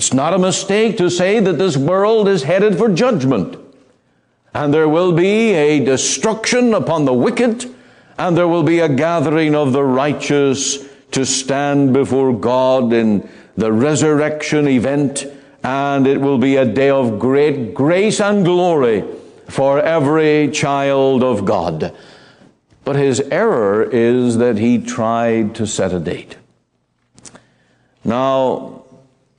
It's not a mistake to say that this world is headed for judgment. And there will be a destruction upon the wicked, and there will be a gathering of the righteous to stand before God in the resurrection event, and it will be a day of great grace and glory for every child of God. But his error is that he tried to set a date. Now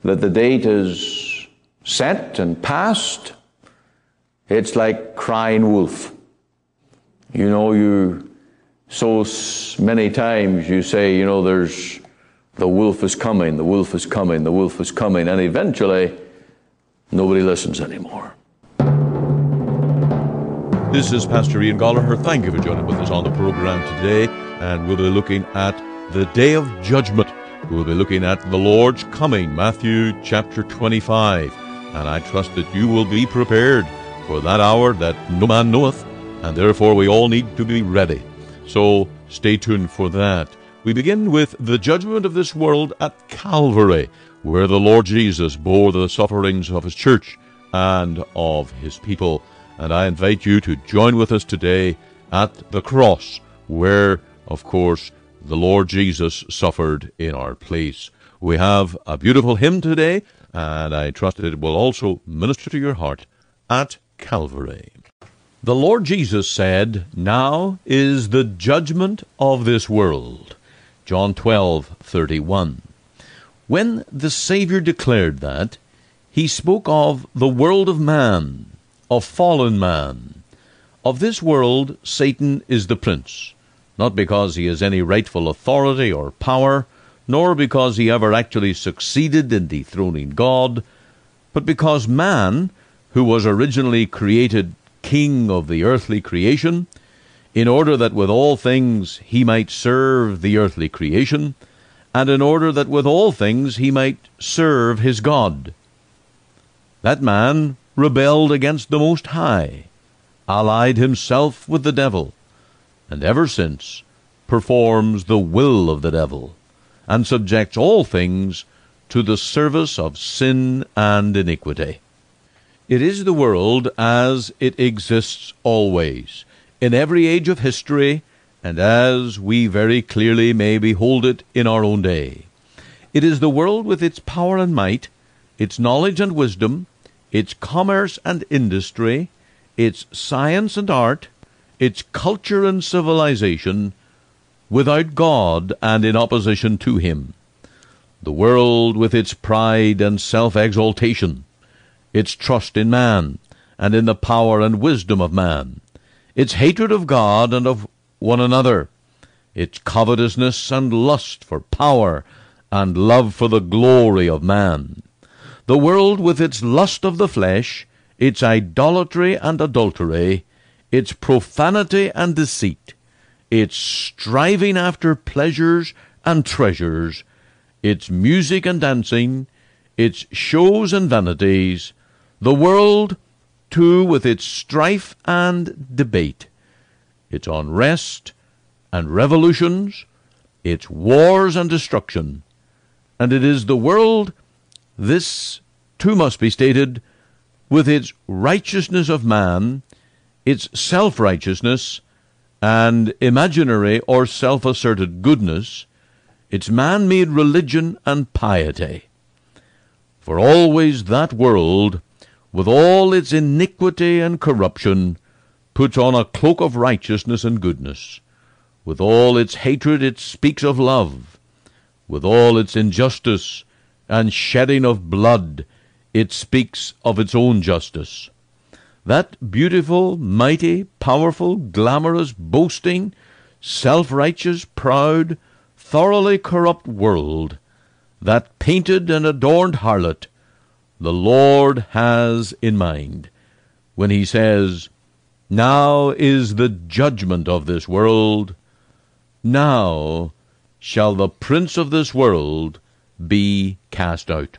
that the date is set and passed, it's like crying wolf. You know, you so many times you say, you know, there's the wolf is coming, the wolf is coming, the wolf is coming, and eventually nobody listens anymore. This is Pastor Ian Goligher. Thank you for joining with us on the program today, and we'll be looking at the day of judgment. We'll be looking at the Lord's coming, Matthew chapter 25, and I trust that you will be prepared for that hour that no man knoweth, and therefore we all need to be ready. So stay tuned for that. We begin with the judgment of this world at Calvary, where the Lord Jesus bore the sufferings of his church and of his people and I invite you to join with us today at the cross, where, of course, the Lord Jesus suffered in our place. We have a beautiful hymn today, and I trust it will also minister to your heart at Calvary. The Lord Jesus said, Now is the judgment of this world. John 12:31. When the Savior declared that, he spoke of the world of man, of fallen man. Of this world Satan is the prince, not because he has any rightful authority or power, nor because he ever actually succeeded in dethroning God, but because man, who was originally created king of the earthly creation, in order that with all things he might serve the earthly creation, and in order that with all things he might serve his God. That man rebelled against the Most High, allied himself with the devil, and ever since performs the will of the devil, and subjects all things to the service of sin and iniquity. It is the world as it exists always, in every age of history, and as we very clearly may behold it in our own day. It is the world with its power and might, its knowledge and wisdom, its commerce and industry, its science and art, its culture and civilization, without God and in opposition to Him. The world with its pride and self exaltation, its trust in man, and in the power and wisdom of man, its hatred of God and of one another, its covetousness and lust for power, and love for the glory of man the world with its lust of the flesh, its idolatry and adultery, its profanity and deceit, its striving after pleasures and treasures, its music and dancing, its shows and vanities, the world, too, with its strife and debate, its unrest and revolutions, its wars and destruction. And it is the world this, too, must be stated with its righteousness of man, its self righteousness, and imaginary or self asserted goodness, its man made religion and piety. For always that world, with all its iniquity and corruption, puts on a cloak of righteousness and goodness. With all its hatred, it speaks of love. With all its injustice, and shedding of blood, it speaks of its own justice. That beautiful, mighty, powerful, glamorous, boasting, self righteous, proud, thoroughly corrupt world, that painted and adorned harlot, the Lord has in mind when he says, Now is the judgment of this world. Now shall the prince of this world be cast out.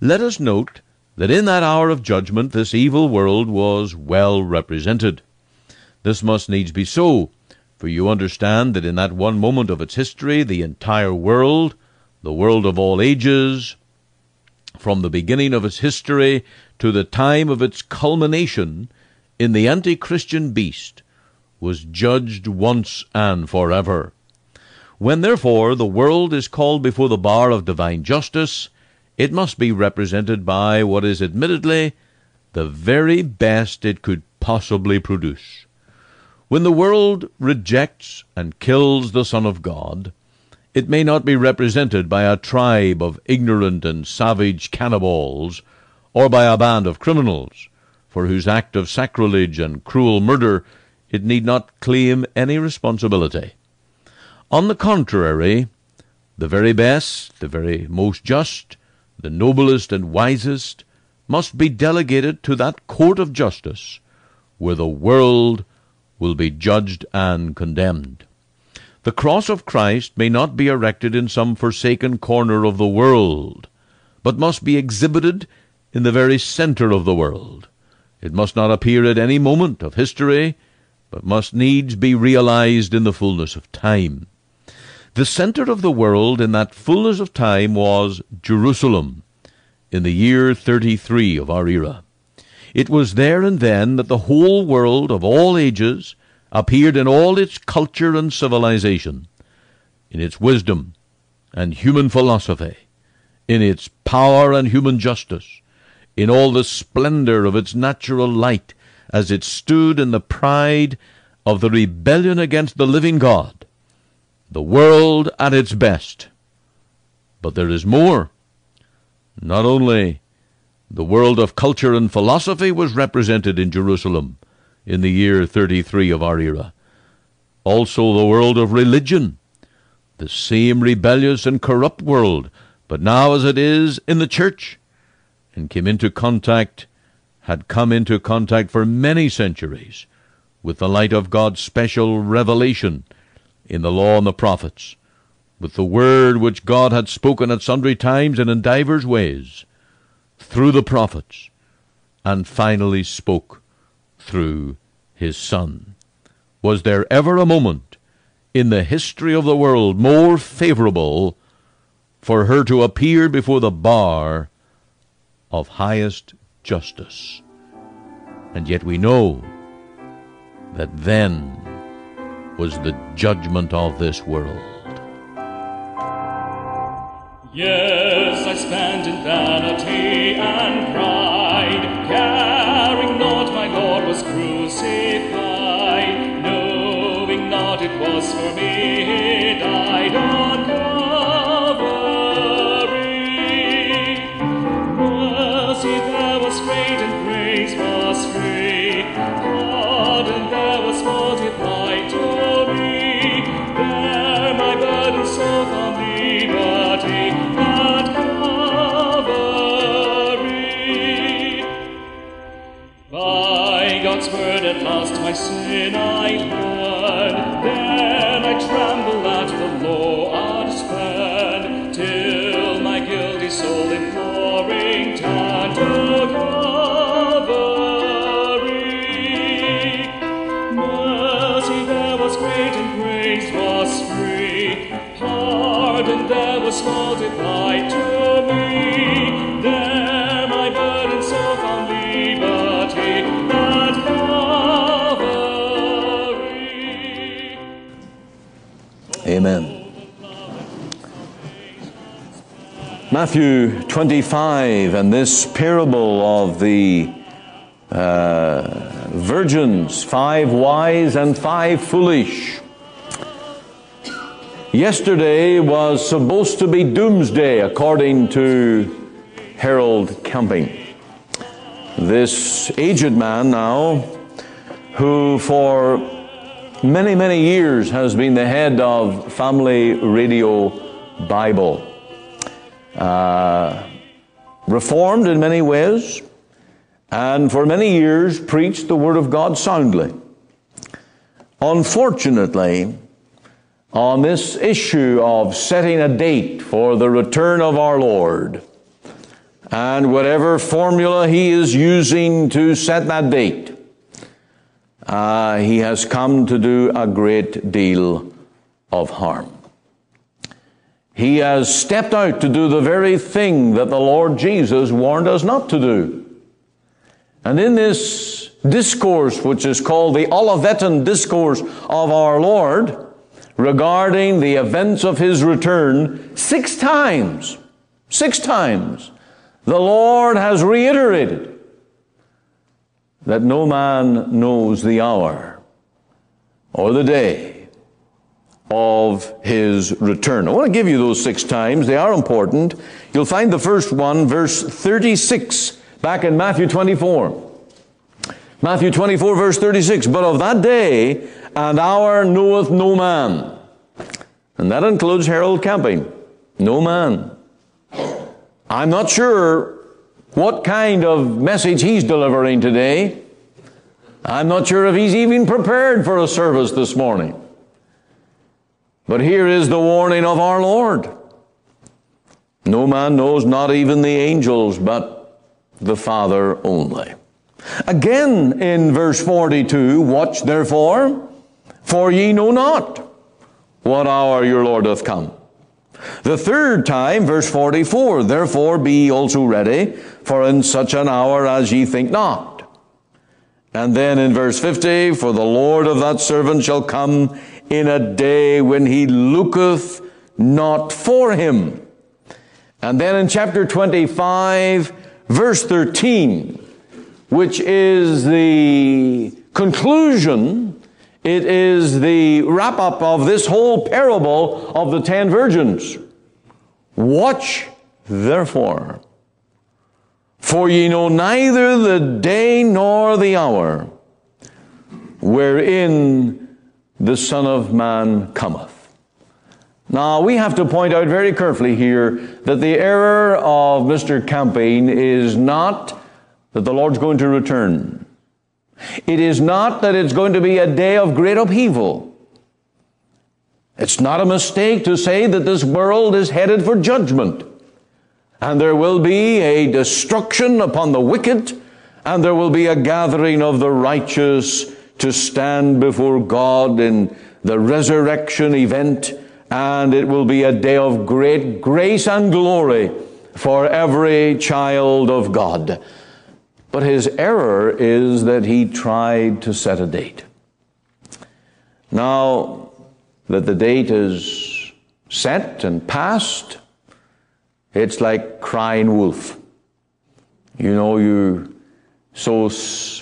Let us note that in that hour of judgment this evil world was well represented. This must needs be so, for you understand that in that one moment of its history the entire world, the world of all ages, from the beginning of its history to the time of its culmination in the anti Christian beast, was judged once and forever. When therefore the world is called before the bar of divine justice, it must be represented by what is admittedly the very best it could possibly produce. When the world rejects and kills the Son of God, it may not be represented by a tribe of ignorant and savage cannibals, or by a band of criminals, for whose act of sacrilege and cruel murder it need not claim any responsibility. On the contrary, the very best, the very most just, the noblest and wisest, must be delegated to that court of justice where the world will be judged and condemned. The cross of Christ may not be erected in some forsaken corner of the world, but must be exhibited in the very center of the world. It must not appear at any moment of history, but must needs be realized in the fullness of time. The center of the world in that fullness of time was Jerusalem, in the year 33 of our era. It was there and then that the whole world of all ages appeared in all its culture and civilization, in its wisdom and human philosophy, in its power and human justice, in all the splendor of its natural light, as it stood in the pride of the rebellion against the living God the world at its best. But there is more. Not only the world of culture and philosophy was represented in Jerusalem in the year 33 of our era, also the world of religion, the same rebellious and corrupt world, but now as it is in the church, and came into contact, had come into contact for many centuries with the light of God's special revelation in the law and the prophets, with the word which God had spoken at sundry times and in divers ways, through the prophets, and finally spoke through his Son. Was there ever a moment in the history of the world more favorable for her to appear before the bar of highest justice? And yet we know that then was the judgment of this world. Yes, I stand By God's word at last my sin I learned. Then I tremble at the law I'd spend, till my guilty soul imploring turned to Calvary. Mercy there was great and grace was free. Pardon there was multiplied Matthew 25 and this parable of the uh, virgins, five wise and five foolish. Yesterday was supposed to be doomsday according to Harold Camping. This aged man now, who for many, many years has been the head of Family Radio Bible. Uh, reformed in many ways, and for many years preached the Word of God soundly. Unfortunately, on this issue of setting a date for the return of our Lord, and whatever formula he is using to set that date, uh, he has come to do a great deal of harm. He has stepped out to do the very thing that the Lord Jesus warned us not to do. And in this discourse, which is called the Olivetan Discourse of our Lord, regarding the events of his return, six times, six times, the Lord has reiterated that no man knows the hour or the day of his return. I want to give you those six times. They are important. You'll find the first one, verse 36, back in Matthew 24. Matthew 24, verse 36. But of that day and hour knoweth no man. And that includes Harold Camping. No man. I'm not sure what kind of message he's delivering today. I'm not sure if he's even prepared for a service this morning. But here is the warning of our Lord. No man knows, not even the angels, but the Father only. Again in verse 42, watch therefore, for ye know not what hour your Lord doth come. The third time, verse 44, therefore be ye also ready, for in such an hour as ye think not. And then in verse 50, for the Lord of that servant shall come in a day when he looketh not for him. And then in chapter 25, verse 13, which is the conclusion, it is the wrap up of this whole parable of the ten virgins. Watch therefore, for ye know neither the day nor the hour wherein the Son of Man cometh. Now, we have to point out very carefully here that the error of Mr. Camping is not that the Lord's going to return. It is not that it's going to be a day of great upheaval. It's not a mistake to say that this world is headed for judgment. And there will be a destruction upon the wicked, and there will be a gathering of the righteous to stand before God in the resurrection event, and it will be a day of great grace and glory for every child of God. But his error is that he tried to set a date. Now that the date is set and passed, it's like crying wolf. You know, you so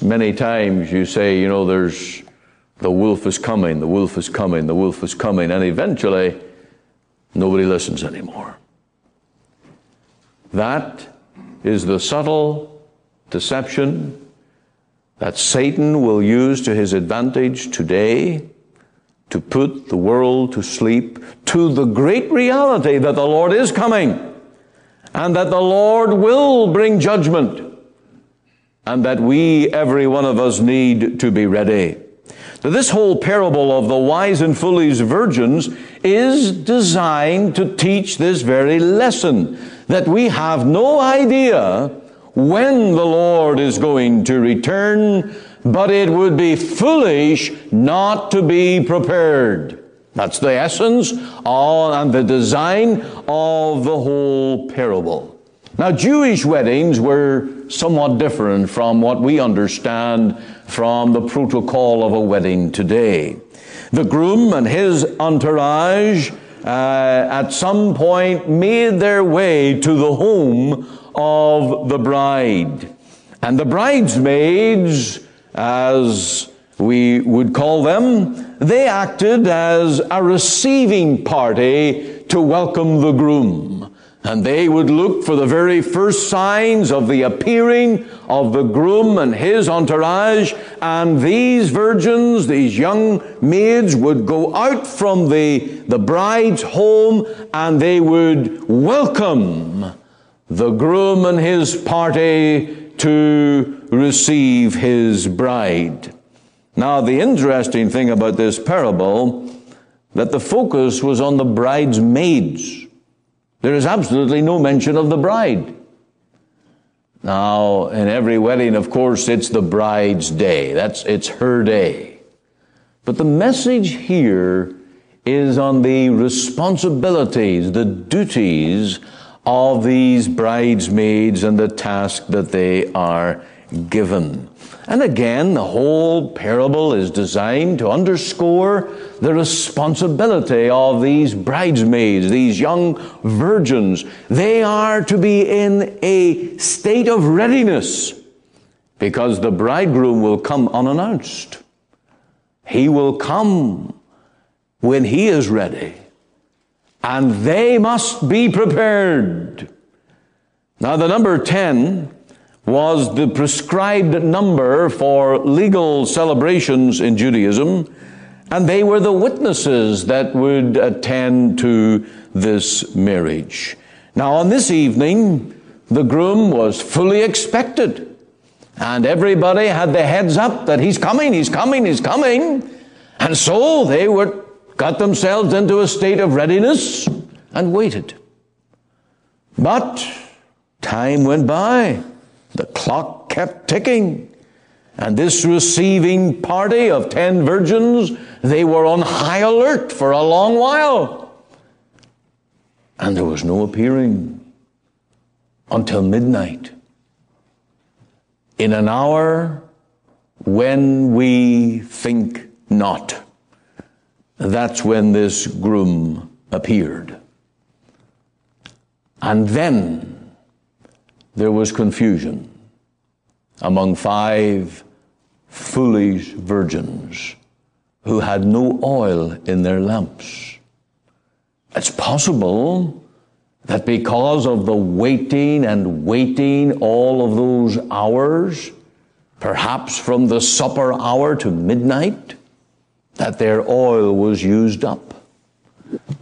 many times you say, you know, there's the wolf is coming, the wolf is coming, the wolf is coming, and eventually nobody listens anymore. That is the subtle deception that Satan will use to his advantage today to put the world to sleep to the great reality that the Lord is coming and that the Lord will bring judgment and that we, every one of us, need to be ready. Now, this whole parable of the wise and foolish virgins is designed to teach this very lesson that we have no idea when the Lord is going to return, but it would be foolish not to be prepared. That's the essence of, and the design of the whole parable. Now, Jewish weddings were somewhat different from what we understand from the protocol of a wedding today. The groom and his entourage uh, at some point made their way to the home of the bride. And the bridesmaids, as we would call them, they acted as a receiving party to welcome the groom. And they would look for the very first signs of the appearing of the groom and his entourage. And these virgins, these young maids, would go out from the, the bride's home and they would welcome the groom and his party to receive his bride. Now, the interesting thing about this parable that the focus was on the bride's maids. There is absolutely no mention of the bride. Now, in every wedding, of course, it's the bride's day. That's, it's her day. But the message here is on the responsibilities, the duties of these bridesmaids and the task that they are given. And again, the whole parable is designed to underscore the responsibility of these bridesmaids, these young virgins. They are to be in a state of readiness because the bridegroom will come unannounced. He will come when he is ready, and they must be prepared. Now, the number 10 was the prescribed number for legal celebrations in Judaism, and they were the witnesses that would attend to this marriage. Now, on this evening, the groom was fully expected, and everybody had their heads up that he's coming, he's coming, he's coming. And so they were, got themselves into a state of readiness and waited. But time went by. The clock kept ticking. And this receiving party of ten virgins, they were on high alert for a long while. And there was no appearing until midnight. In an hour when we think not. That's when this groom appeared. And then there was confusion among five foolish virgins who had no oil in their lamps. It's possible that because of the waiting and waiting all of those hours, perhaps from the supper hour to midnight, that their oil was used up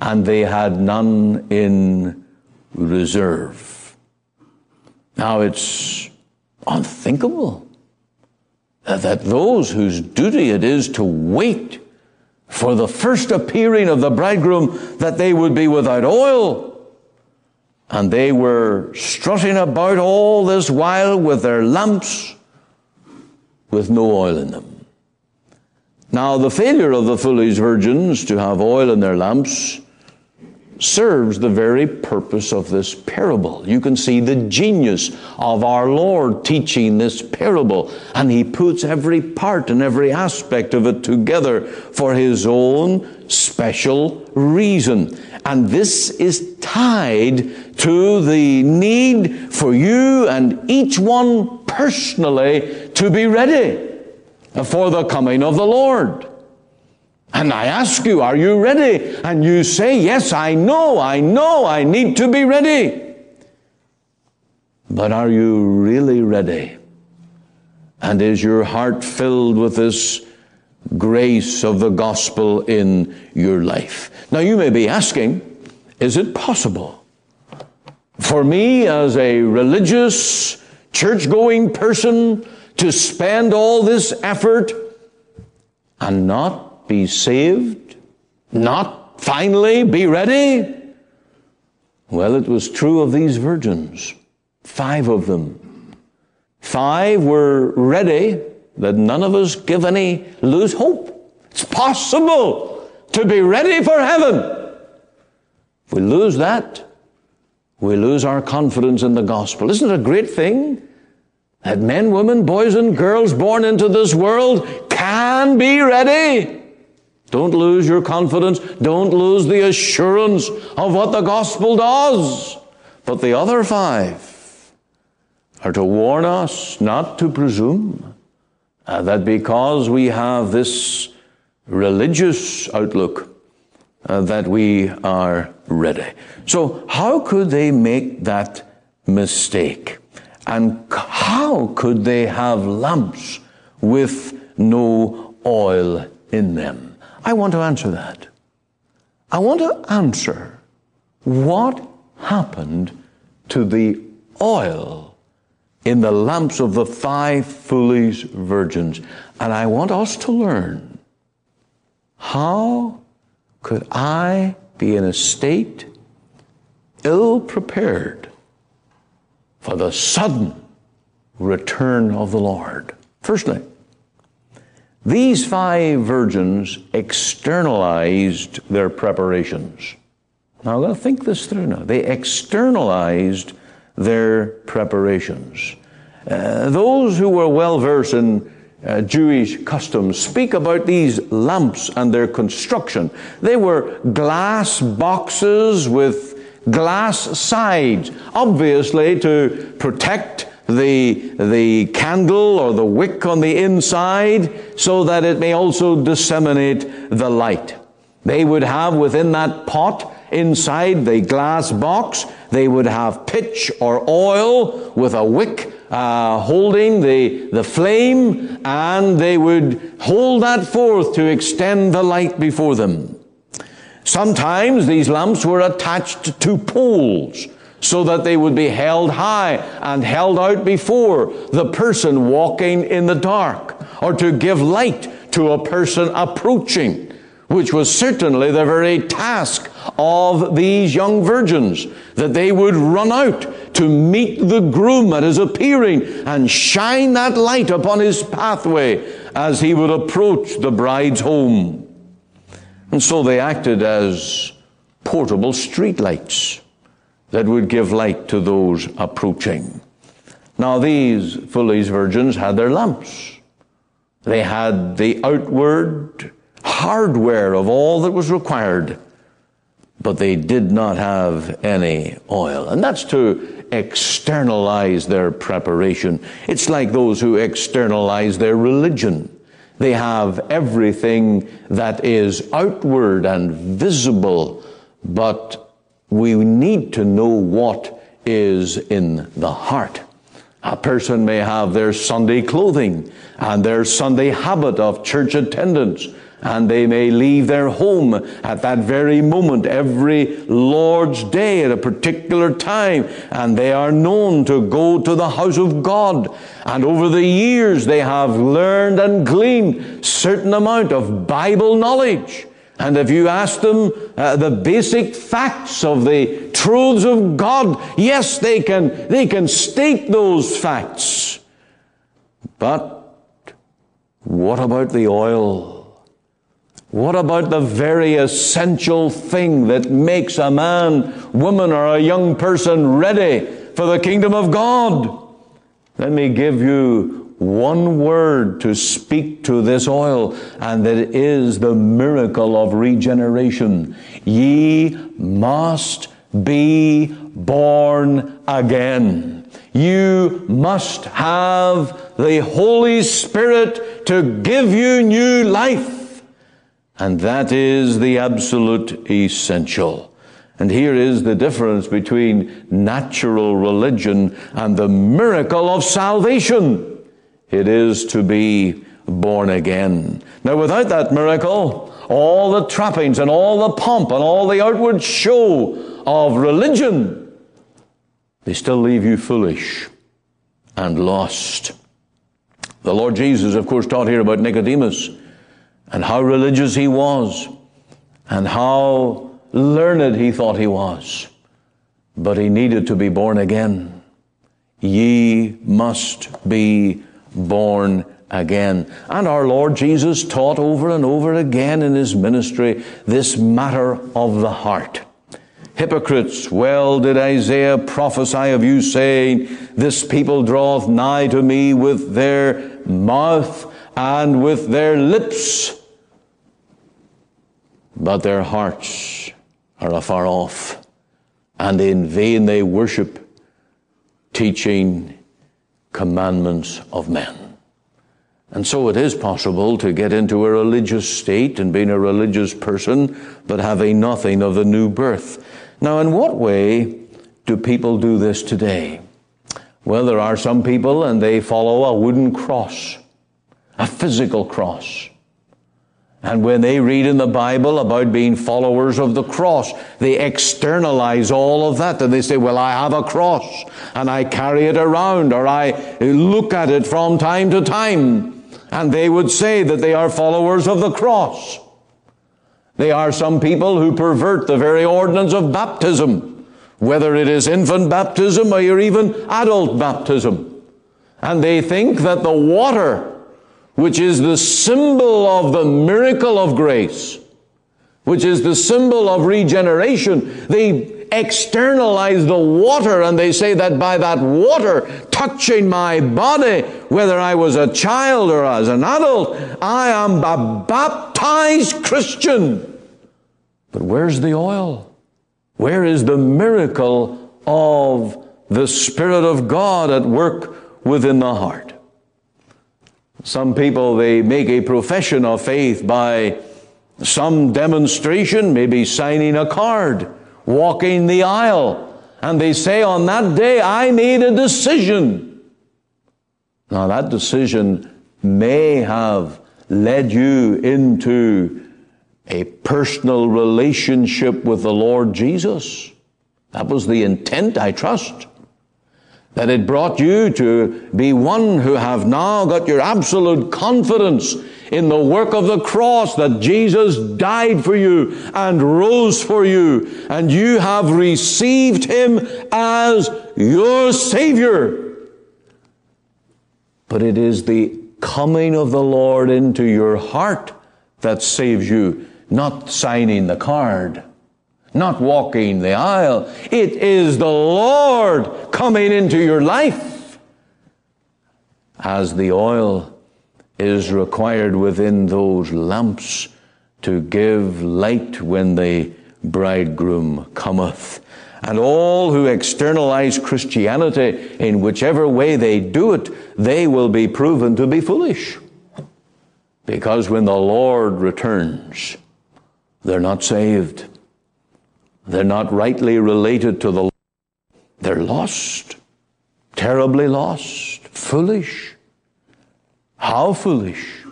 and they had none in reserve. Now it's unthinkable that those whose duty it is to wait for the first appearing of the bridegroom, that they would be without oil. And they were strutting about all this while with their lamps with no oil in them. Now, the failure of the foolish virgins to have oil in their lamps serves the very purpose of this parable. You can see the genius of our Lord teaching this parable, and He puts every part and every aspect of it together for His own special reason. And this is tied to the need for you and each one personally to be ready for the coming of the Lord. And I ask you, are you ready? And you say, yes, I know, I know, I need to be ready. But are you really ready? And is your heart filled with this grace of the gospel in your life? Now you may be asking, is it possible for me as a religious, church going person to spend all this effort and not be saved, not finally be ready? Well, it was true of these virgins, five of them. Five were ready, that none of us give any, lose hope. It's possible to be ready for heaven. If we lose that, we lose our confidence in the gospel. Isn't it a great thing that men, women, boys, and girls born into this world can be ready? Don't lose your confidence. Don't lose the assurance of what the gospel does. But the other five are to warn us not to presume uh, that because we have this religious outlook, uh, that we are ready. So, how could they make that mistake? And how could they have lamps with no oil in them? I want to answer that. I want to answer what happened to the oil in the lamps of the five foolish virgins. And I want us to learn how could I be in a state ill prepared for the sudden return of the Lord? Firstly, These five virgins externalized their preparations. Now, I'm going to think this through now. They externalized their preparations. Uh, those who were well versed in uh, Jewish customs speak about these lamps and their construction. They were glass boxes with glass sides, obviously to protect the, the candle or the wick on the inside so that it may also disseminate the light. They would have within that pot inside the glass box, they would have pitch or oil with a wick uh, holding the, the flame, and they would hold that forth to extend the light before them. Sometimes these lamps were attached to poles so that they would be held high and held out before the person walking in the dark, or to give light to a person approaching, which was certainly the very task of these young virgins, that they would run out to meet the groom at his appearing and shine that light upon his pathway as he would approach the bride's home. And so they acted as portable streetlights that would give light to those approaching. Now, these foolish virgins had their lamps. They had the outward hardware of all that was required, but they did not have any oil. And that's to externalize their preparation. It's like those who externalize their religion. They have everything that is outward and visible, but we need to know what is in the heart. A person may have their Sunday clothing and their Sunday habit of church attendance, and they may leave their home at that very moment every Lord's Day at a particular time, and they are known to go to the house of God. And over the years, they have learned and gleaned certain amount of Bible knowledge. And if you ask them uh, the basic facts of the truths of God, yes, they can, they can state those facts. But what about the oil? What about the very essential thing that makes a man, woman, or a young person ready for the kingdom of God? Let me give you one word to speak to this oil, and that is the miracle of regeneration. Ye must be born again. You must have the Holy Spirit to give you new life. And that is the absolute essential. And here is the difference between natural religion and the miracle of salvation it is to be born again. Now, without that miracle, all the trappings and all the pomp and all the outward show of religion, they still leave you foolish and lost. The Lord Jesus, of course, taught here about Nicodemus and how religious he was and how learned he thought he was. But he needed to be born again. Ye must be born again. And our Lord Jesus taught over and over again in his ministry this matter of the heart. Hypocrites, well did Isaiah prophesy of you, saying, This people draweth nigh to me with their mouth and with their lips, but their hearts are afar off, and in vain they worship, teaching commandments of men. And so it is possible to get into a religious state and being a religious person, but having nothing of the new birth. Now, in what way do people do this today? Well, there are some people and they follow a wooden cross, a physical cross. And when they read in the Bible about being followers of the cross, they externalize all of that and they say, well, I have a cross and I carry it around or I look at it from time to time. And they would say that they are followers of the cross. They are some people who pervert the very ordinance of baptism, whether it is infant baptism or even adult baptism. And they think that the water which is the symbol of the miracle of grace, which is the symbol of regeneration. They externalize the water and they say that by that water touching my body, whether I was a child or as an adult, I am a baptized Christian. But where's the oil? Where is the miracle of the Spirit of God at work within the heart? Some people, they make a profession of faith by some demonstration, maybe signing a card, walking the aisle, and they say, On that day, I made a decision. Now, that decision may have led you into a personal relationship with the Lord Jesus. That was the intent, I trust. That it brought you to be one who have now got your absolute confidence in the work of the cross that Jesus died for you and rose for you, and you have received Him as your Savior. But it is the coming of the Lord into your heart that saves you not signing the card, not walking the aisle. It is the Lord coming into your life as the oil is required within those lamps to give light when the bridegroom cometh. And all who externalize Christianity in whichever way they do it, they will be proven to be foolish. Because when the Lord returns, they're not saved. They're not rightly related to the Lord. They're lost, terribly lost, foolish. How foolish.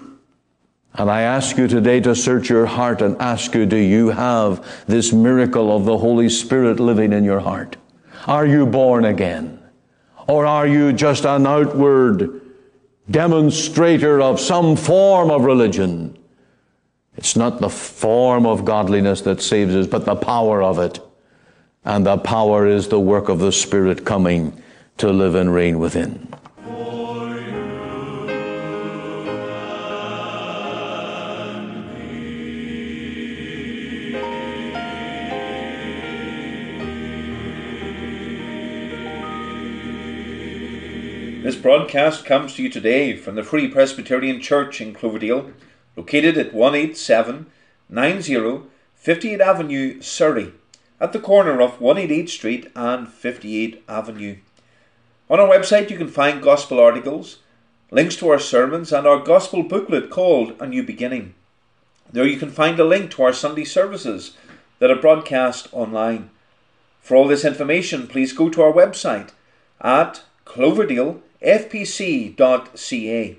And I ask you today to search your heart and ask you, do you have this miracle of the Holy Spirit living in your heart? Are you born again? Or are you just an outward demonstrator of some form of religion? It's not the form of godliness that saves us, but the power of it. And the power is the work of the Spirit coming to live and reign within. This broadcast comes to you today from the Free Presbyterian Church in Cloverdale located at 18790 58 Avenue, Surrey, at the corner of 188 Street and 58 Avenue. On our website, you can find gospel articles, links to our sermons, and our gospel booklet called A New Beginning. There you can find a link to our Sunday services that are broadcast online. For all this information, please go to our website at cloverdalefpc.ca.